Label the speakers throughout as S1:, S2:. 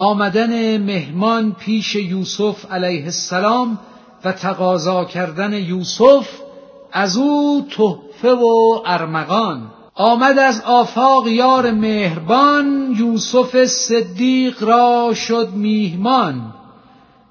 S1: آمدن مهمان پیش یوسف علیه السلام و تقاضا کردن یوسف از او تحفه و ارمغان. آمد از آفاق یار مهربان یوسف صدیق را شد میهمان.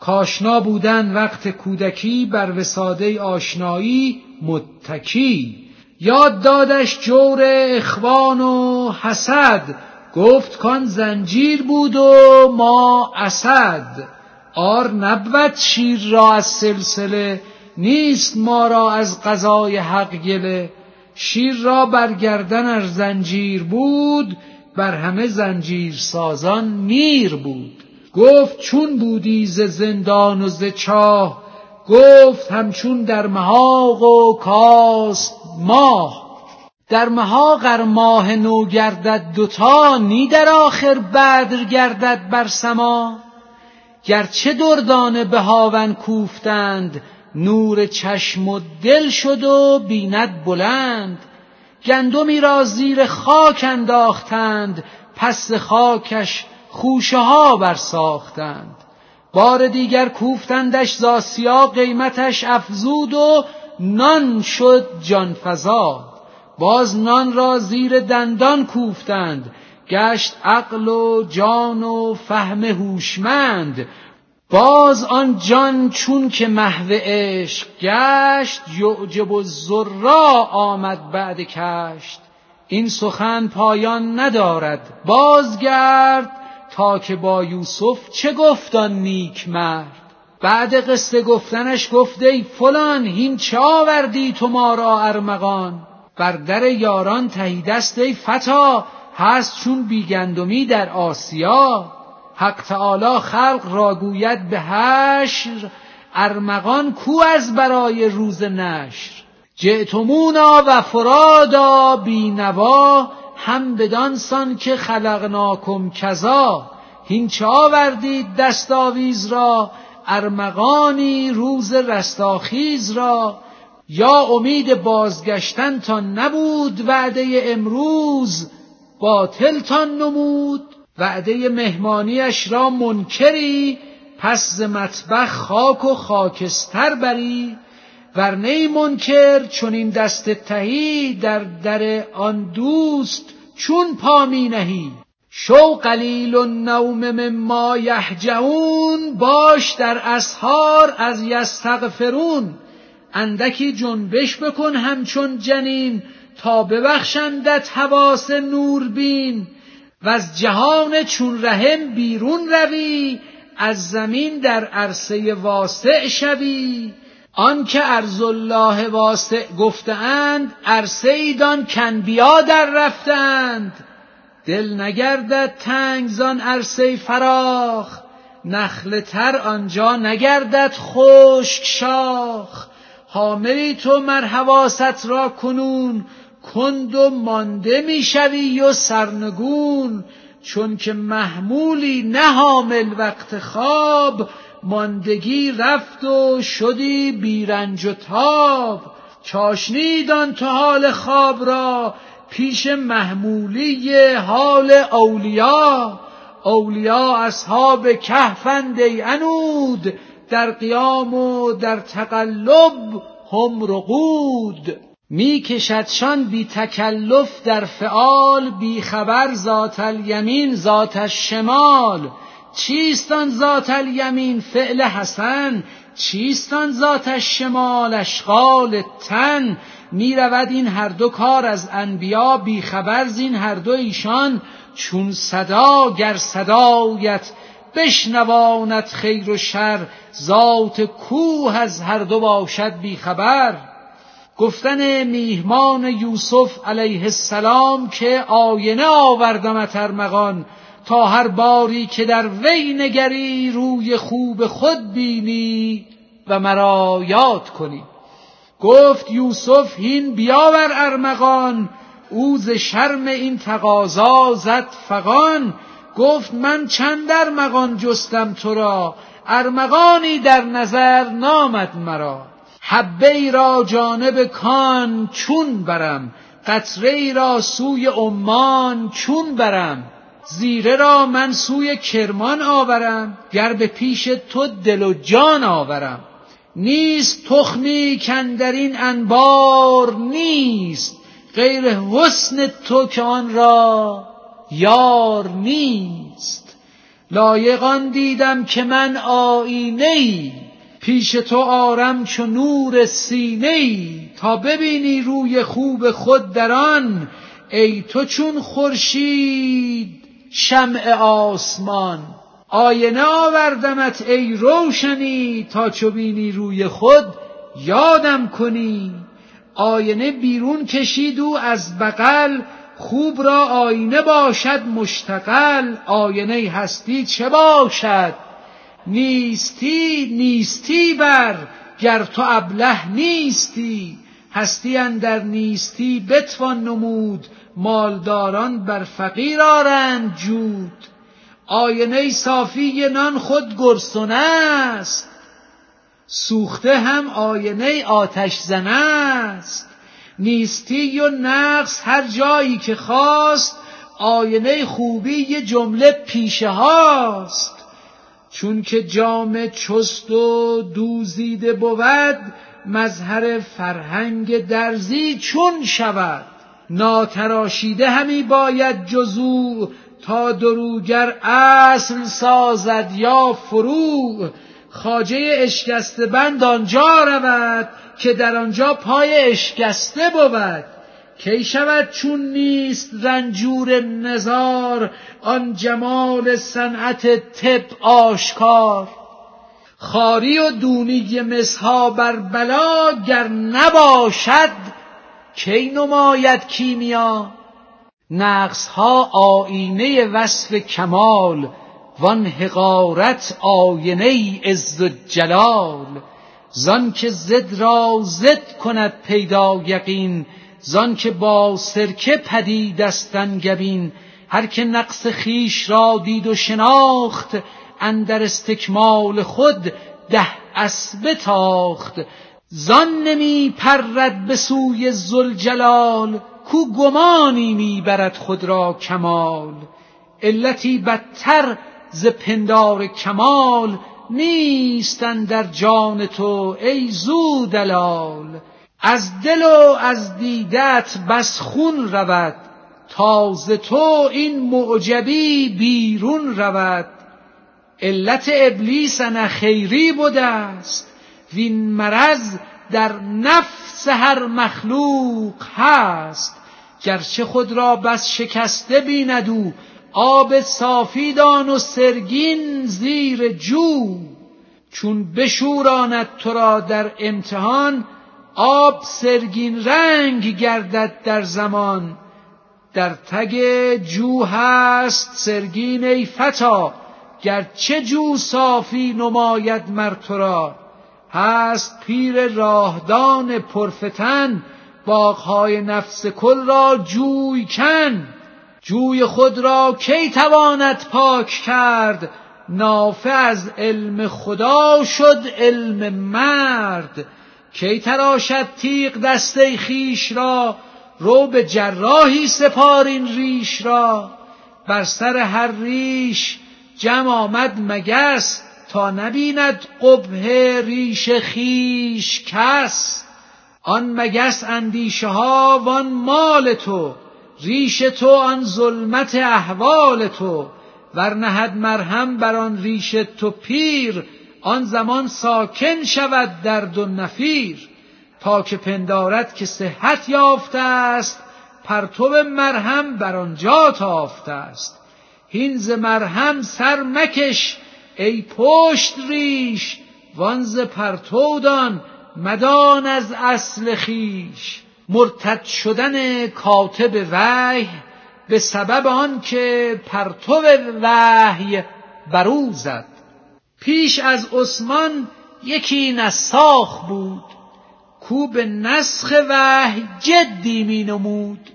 S1: کاشنا بودن وقت کودکی بر وساده آشنایی متکی. یاد دادش جور اخوان و حسد گفت کان زنجیر بود و ما اسد. آر نبود شیر را از سلسله نیست ما را از قضای حق گله. شیر را بر گردن زنجیر بود بر همه زنجیر سازان میر بود. گفت چون بودی ز زندان و ز چاه؟ گفت همچون در محاق و کاست ماه. در محاق ار ماه نو گردد دوتا نی در آخر بدر گردد بر سما. گرچه دردانه به هاون کوفتند نور چشم و دل شد و بیند بلند. گندمی را زیر خاک انداختند پس خاکش خوشه ها برساختند. بار دیگر کوفتندش زاسیا قیمتش افزود و نان شد جانفزا باز نان را زیر دندان کوفتند. گشت عقل و جان و فهم هوشمند. باز آن جان چون که محو عشق گشت یعجب الذرا آمد بعد کشت. این سخن پایان ندارد. بازگرد تا که با یوسف چه گفت آن نیک مرد؟ بعد قصه گفتنش گفت ای فلان هین چه آوردی تو ما را ارمغان؟ بر در یاران تهی دست ای فتا هست چون بیگندمی در آسیا. حق تعالی خلق را گوید به حشر ارمغان کو از برای روز نشر. جئتمونا و فرادا بینوا هم بدانسان که خلقناکم کذا هین چه آوردید دستاویز را ارمغانی روز رستاخیز را. یا امید بازگشتن تا نبود وعده امروز باطلتان نمود. وعده مهمانیش را منکری پس ز مطبخ خاک و خاکستر بری. ور نی منکر چون این دست تهی در در آن دوست چون پا می نهی. شو قلیل النوم مما یهجعون باش در اسحار از یستغفرون. اندکی جنبش بکن همچون جنین تا ببخشندت حواس نوربین و از جهان چون رحم بیرون روی از زمین در عرصه واسع شوی. آنکه ارز الله واسع گفتهاند عرصه ایدان کنبیا در رفتند دل نگردد تنگ زان عرصه فراخ نخل تر آنجا نگردد خشک شاخ. حاملی تو مر حواست را کنون کند و مانده می‌شوی و سرنگون. چون که محمولی نه حامل وقت خواب ماندگی رفت و شدی بیرنج و تاب. چاشنیدان تو حال خواب را پیش محمولی حال اولیا. اولیا اصحاب کهفند ای انود در قیام و در تقلب هم رقود. می کشدشان بی تکلف در فعال بی خبر ذات الیمین ذات الشمال. چیستان ذات الیمین فعل حسن؟ چیستان ذات الشمال اشغال تن؟ می رود این هر دو کار از انبیا بی خبر زین هر دو ایشان چون صدا گر صدایت بشنواند خیر و شر ذات کوه از هر دو باشد بی خبر. گفتن میهمان یوسف علیه السلام که آینه آوردمت ارمغان تا هر باری که در وی نگری روی خوب خود بینی و مرا یاد کنی. گفت یوسف هین بیاور ارمغان او ز شرم این تقاضا زد فغان. گفت من چند ارمغان جستم تو را ارمغانی در نظر نامد مرا. حبه ای را جانب کان چون برم قطره ای را سوی عمان چون برم. زیره را من سوی کرمان آورم گر به پیش تو دل و جان آورم. نیست تخمی کندر این انبار نیست غیر حسن تو که آن را یار نیست. لایقان دیدم که من آینه ای پیش تو آرم چو نور سینه ای تا ببینی روی خوب خود در آن ای تو چون خورشید شمع آسمان. آینه آوردمت ای روشنی تا چو بینی روی خود یادم کنی. آینه بیرون کشید او از بغل خوب را آینه باشد مشتقل آینه هستی چه باشد؟ نیستی نیستی بر گر تو ابله نیستی. هستی در نیستی بتوان نمود مالداران بر فقیر آرند جود. آینه صافی نان خود گرسنه است. سوخته هم آینه آتش زنه است. نیستی و نقص هر جایی که خواست آینه خوبی یه جمله پیشه هاست. چون که جام چست و دوزیده بود مظهر فرهنگ درزی چون شود. ناتراشیده همی باید جزو تا دروگر اصل سازد یا فرو خاجه اشکسته بند آنجا رود که در آنجا پای اشکسته بود. کی شود چون نیست رنجور نزار آن جمال صنعت طب آشکار؟ خاری و دونی مسها بر بلا گر نباشد کی نماید کیمیا؟ نقص ها آینه وصف کمال وان حقارت آینه عز و جلال زان که زد را زد کند پیدا یقین زان که با سرکه پدید است انگبین هر که نقص خیش را دید و شناخت اندر استکمال خود ده اسبه تاخت. زان نمی پرد به سوی زلجلال کو گمانی می برد خود را کمال. علتی بدتر ز پندار کمال نیستن در جان تو ای زو دلال از دل و از دیدت بس خون رود تازه تو این معجبی بیرون رود. علت ابلیس نه خیری بوده است وین مرض در نفس هر مخلوق هست. گرچه خود را بس شکسته بیند او آب صافی دان و سرگین زیر جو. چون بشوراند تو را در امتحان آب سرگین رنگ گردد در زمان. در تگ جو هست سرگین ای فتا گرچه جو صافی نماید مر تو را. هست پیر راهدان پرفتن باغهای نفس کل را جوی کن. جوی خود را کی تواند پاک کرد؟ نافع از علم خدا شد علم مرد. کی تراشد تیغ دسته خیش را؟ رو به جراحی سپارین ریش را. بر سر هر ریش جمع آمد مگس تا نبیند قبه ریش خیش کس. آن مگس اندیشه ها وان مال تو. ریش تو آن ظلمت احوال تو ورنهد مرهم بر آن ریش تو پیر آن زمان ساکن شود درد و نفیر. تا که پندارد که صحت یافته است پرتو مرهم بر آنجا تافته است. هین ز مرهم سر مکش ای پشت ریش وان ز پرتو دان مدان از اصل خیش. مرتد شدن کاتب وحی به سبب آن که پرتو وحی برو زد. پیش از عثمان یکی نساخ بود. کو به نسخ وحی جدی می نمود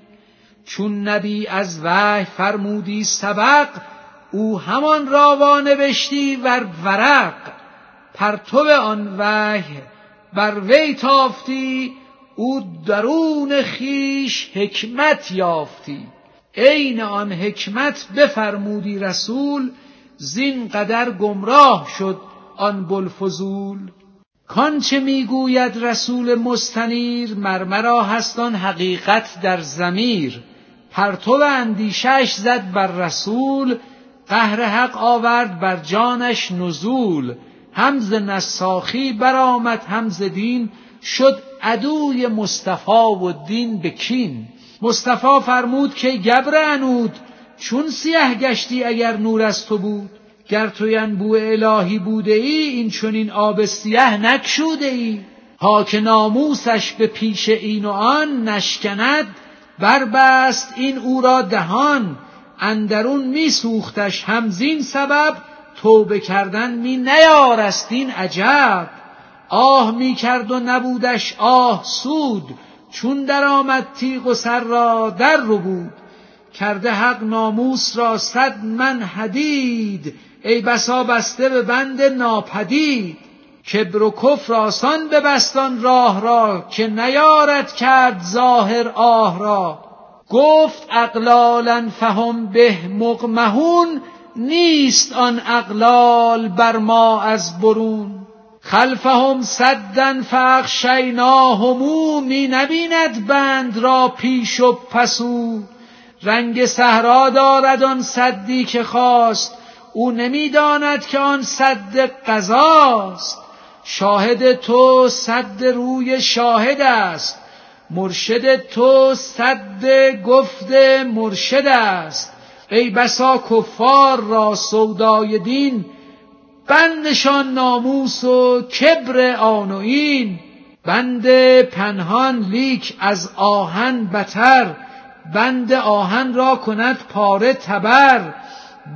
S1: چون نبی از وحی فرمودی سبق او همان را وانوشتی ور ورق. پرتو آن وحی بر وی تافتی او درون خیش حکمت یافتی. عین آن حکمت بفرمودی رسول زین قدر گمراه شد آن بلفزول کانچه می‌گوید رسول مستنیر مرمرا هست آن حقیقت در زمیر پرتو اندیشش زد بر رسول قهر حق آورد بر جانش نزول. همز نساخی برآمد همز دین شد عدوی مصطفی و دین به کین. مصطفی فرمود که گبر انود چون سیه گشتی اگر نور از تو بود؟ گر تو انبوع الهی بوده ای این چنین آب سیه نکشوده ای. که ناموسش به پیش این و آن نشکند بربست این او را دهان. اندرون می سوختش همزین سبب توبه کردن می نیارست این عجب. آه می کرد و نبودش آه سود چون درآمد تیغ و سر را در رو بود. کرده حق ناموس را صد من حدید ای بسا بسته به بند ناپدید. کبر و کفر آسان ببستان راه را که نیارد کرد ظاهر آه را. گفت اقلالا فهم به مقمهون نیست آن اقلال بر ما از برون. خلفهم صدن فاخشیناهم می نبیند بند را پیش و پسو رنگ صحرا دارد آن صدی که خواست. او نمی‌داند که آن صد قضاست. شاهد تو صد روی شاهد است. مرشد تو صد گفت مرشد است. ای بسا کفار را سودای دین بندشان ناموس و کبر آن و این. بند پنهان لیک از آهن بتر. بند آهن را کند پاره تبر.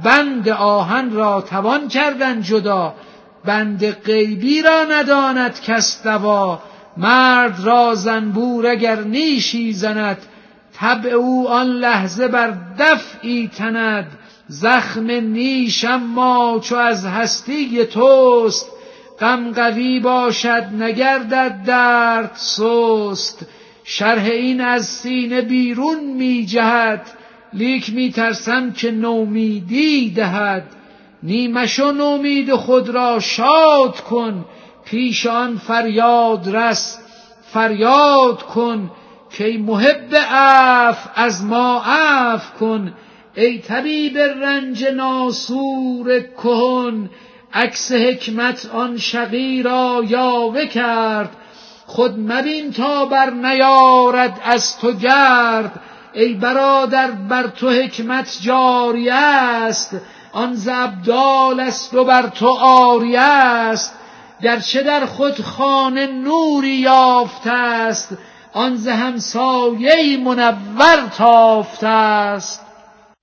S1: بند آهن را توان کردن جدا. بند غیبی را نداند کس دوا. مرد را زنبور اگر نیشی زند. طبع او آن لحظه بر دفعی تند. زخم نیش اما چو از هستی توست. غم قوی باشد نگردد درد سست. شرح این از سینه بیرون می جهد. لیک می ترسم که نومیدی دهد. نیمشو نومید خود را شاد کن. پیش آن فریاد رس فریاد کن. که محب عف از ما عف کن. ای طبیب رنج ناسور کهن عکس حکمت آن شقی را یاوه کرد. خود مبین تا بر نیارد از تو گرد. ای برادر بر تو حکمت جاری است. آن زبدال است و بر تو آری است. گرچه در خود خانه نوری یافته است آن ز همسایه منور تافته است.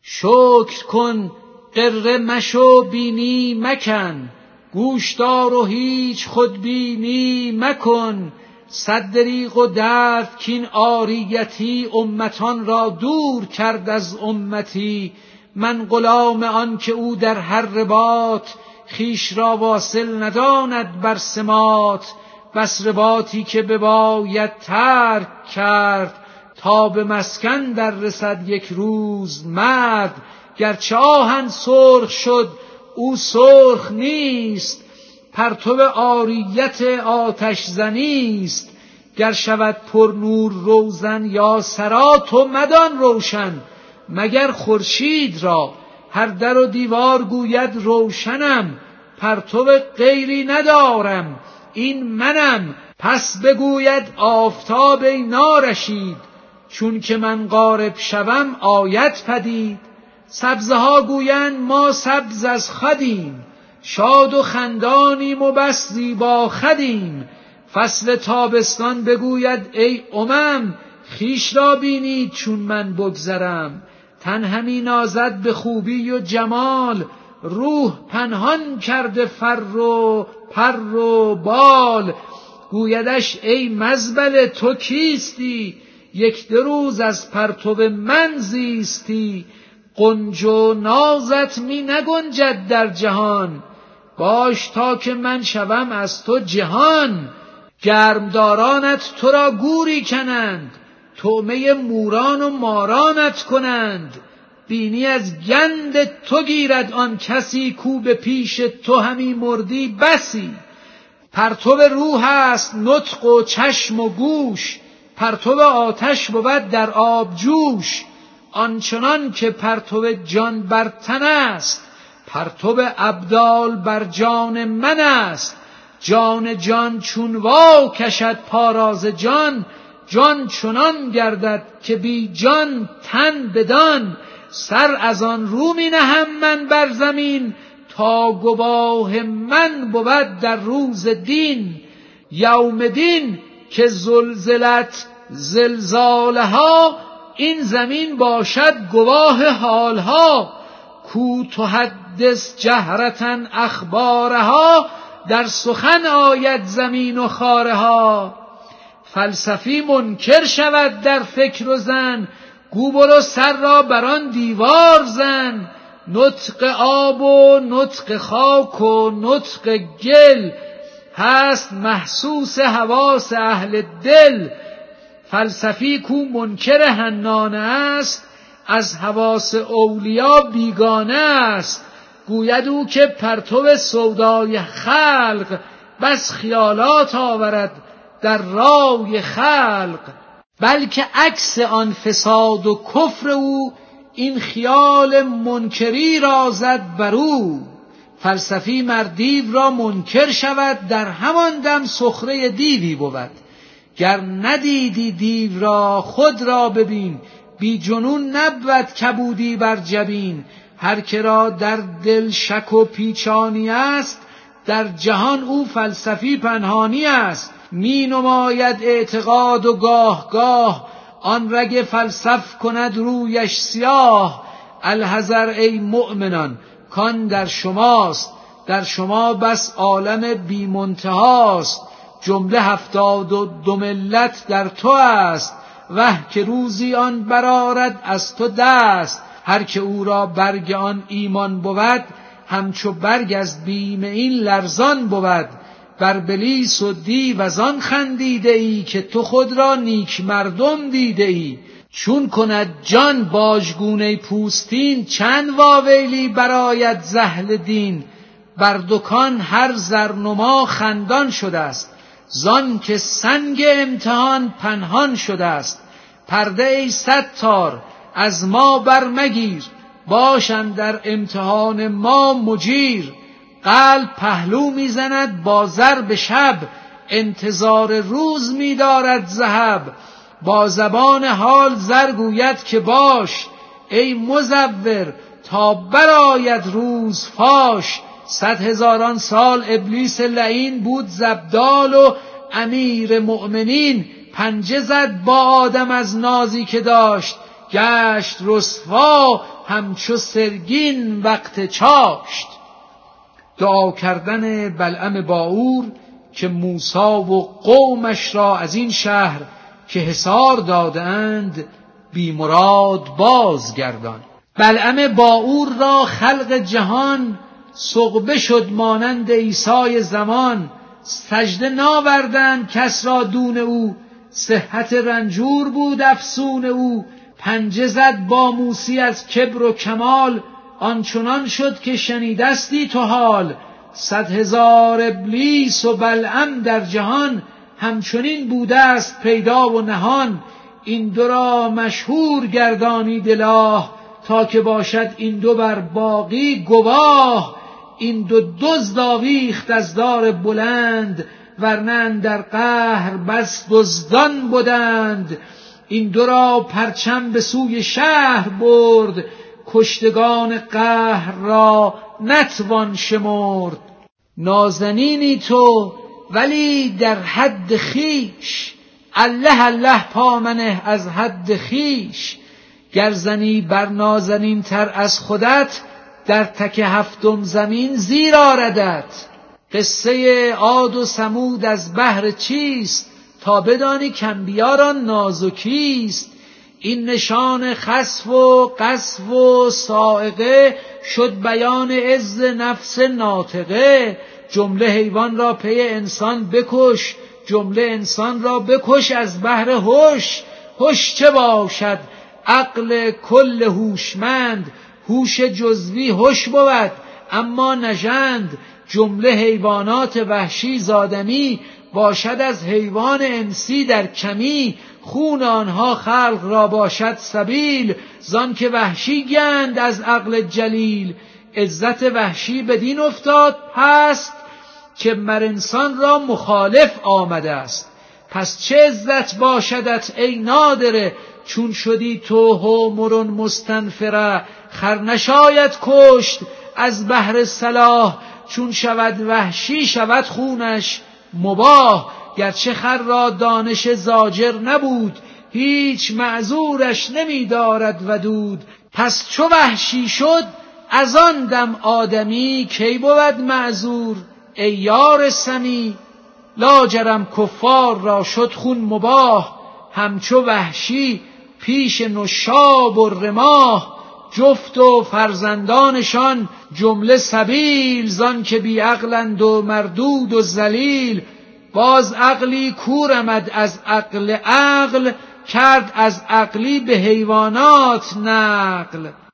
S1: شکر کن قره مشو بینی مکن. گوشدار و هیچ خودبینی مکن. صد دریغ و درد کین آریتی امتان را دور کرد از امتی. من غلام آن که او در هر رباط خیش را واصل نداند بر سمات بس رباطی که بباید ترک کرد تا به مسکن در رسد یک روز مرد. گرچه آهن سرخ شد او سرخ نیست. پرتو آریت آتش زنیست گر شود پر نور روزن یا سرا تو مدان روشن. مگر خورشید را هر در و دیوار گوید روشنم. پرتو غیری ندارم این منم. پس بگوید آفتاب نارشید. چون که من غارب شوم آیت پدید. سبزه ها گویند ما سبز از خدیم. شاد و خندانیم و بس زیبا خدیم. فصل تابستان بگوید ای امم خیش را بینید چون من بگذرم. تن همی نازد به خوبی و جمال. روح پنهان کرده فر و پر و بال. گویدش ای مزبل تو کیستی؟ یک دو روز از پرتو من زیستی قنج و نازت می نگنجد در جهان. باش تا که من شوم از تو جهان. گرمدارانت تو را گوری کنند تومه موران و مارانت کنند. بینی از گند تو گیرد آن کسی کو به پیش تو همی مردی بسی. پرتو روح است نطق و چشم و گوش. پرتو آتش بود در آب جوش آنچنان که پرتو جان بر تن است. پرتو ابدال بر جان من است. جان جان چون وا کشد پاراز جان جان چنان گردد که بی جان تن بدان. سر از آن رو می نهم من بر زمین تا گواه من بود در روز دین. یوم دین که زلزلت زلزالها این زمین باشد گواه حالها. کو تحدث جهرتن اخبارها در سخن آید زمین و خارها. فلسفی منکر شود در فکر و زن گو برو سر را بر آن دیوار زن. نطق آب و نطق خاک و نطق گل هست محسوس حواس اهل دل. فلسفی کو منکر هنانه است از حواس اولیا بیگانه است. گوید او که پرتو سودای خلق بس خیالات آورد در رای خلق. بلکه عکس آن فساد و کفر او این خیال منکری را زد بر او. فلسفی مردیو را منکر شود در همان دم سخره دیوی بود. گر ندیدی دیو را خود را ببین. بی جنون نبود کبودی بر جبین. هر که را در دل شک و پیچانی است در جهان او فلسفی پنهانی است. می نماید اعتقاد و گاه گاه آن رگ فلسف کند رویش سیاه. الحذر ای مؤمنان کان در شماست در شما بس عالم بی منتهاست. جمله هفتاد و دو ملت در تو است. وه که روزی آن برارد از تو دست. هر که او را برگ آن ایمان بود همچو برگ از بیم این لرزان بود. بر بلیس و دیو از آن خندیده ای که تو خود را نیک مردم دیده ای چون کند جان باجگونه پوستین چند واویلی برایت زهل دین؟ بر دکان هر زرنما خندان شده است زان که سنگ امتحان پنهان شده است پرده ای ستار از ما برمگیر باشن در امتحان ما مجیر. قلب پهلو می‌زند با ضرب شب انتظار روز میدارد ذهب. با زبان حال زرگوید که باش ای مزور تا براید روز فاش. صد هزاران سال ابلیس لعین بود زبدال و امیر مؤمنین. پنجه زد با آدم از نازی که داشت. گشت رسوا همچو سرگین وقت چاشت. دعا کردن بلعم باور که موسا و قومش را از این شهر که حسار دادند بیمراد بازگردان. بلعم باور را خلق جهان سقبه شد مانند عیسی زمان. سجده ناوردند کس را دون او. صحت رنجور بود افسون او. پنجه زد با موسی از کبر و کمال. آنچنان شد که شنیدستی تو حال. صد هزار ابلیس و بلعم در جهان. همچنین بوده است پیدا و نهان. این دو را مشهور گردانی دلاه تا که باشد این دو بر باقی گواه. این دو دزد آویخت از دار بلند ورنه در قهر بس دزدان بودند این دو را پرچم به سوی شهر برد کشتگان قهر را نتوان شمرد. نازنینی تو ولی در حد خیش الله الله پامنه از حد خیش. گرزنی بر نازنین تر از خودت در تک هفتم زمین زیر آردت. قصه عاد و سمود از بهر چیست؟ تا بدانی کمبیاران نازکیست این نشان خسف و قصف و سائقه شد بیان عز نفس ناطقه. جمله حیوان را پی انسان بکش جمله انسان را بکش از بهر هوش. هوش چه باشد؟ عقل کل هوشمند هوش جزوی هوش بود اما نژند. جمله حیوانات وحشی زادمی باشد از حیوان انسی در کمی. خون آنها خلق را باشد سبیل. زان که وحشی گند از عقل جلیل. عزت وحشی بدین افتاد هست که مر انسان را مخالف آمده است. پس چه عزت باشدت ای نادره؟ چون شدی تو مرون مستنفره. خر نشاید کشت از بهر صلاح. چون شود وحشی شود خونش مباه گرچه خر را دانش زاجر نبود هیچ معذورش نمی دارد ودود. پس چو وحشی شد از آن دم آدمی کی بود معذور؟ ای یار سمی لاجرم کفار را شد خون مباه همچو وحشی پیش نشاب و رماه جفت و فرزندانشان جمله سبیل زان که بی عقلند و مردود و ذلیل. باز عقلی کورمد از عقل عقل کرد از عقلی به حیوانات نقل.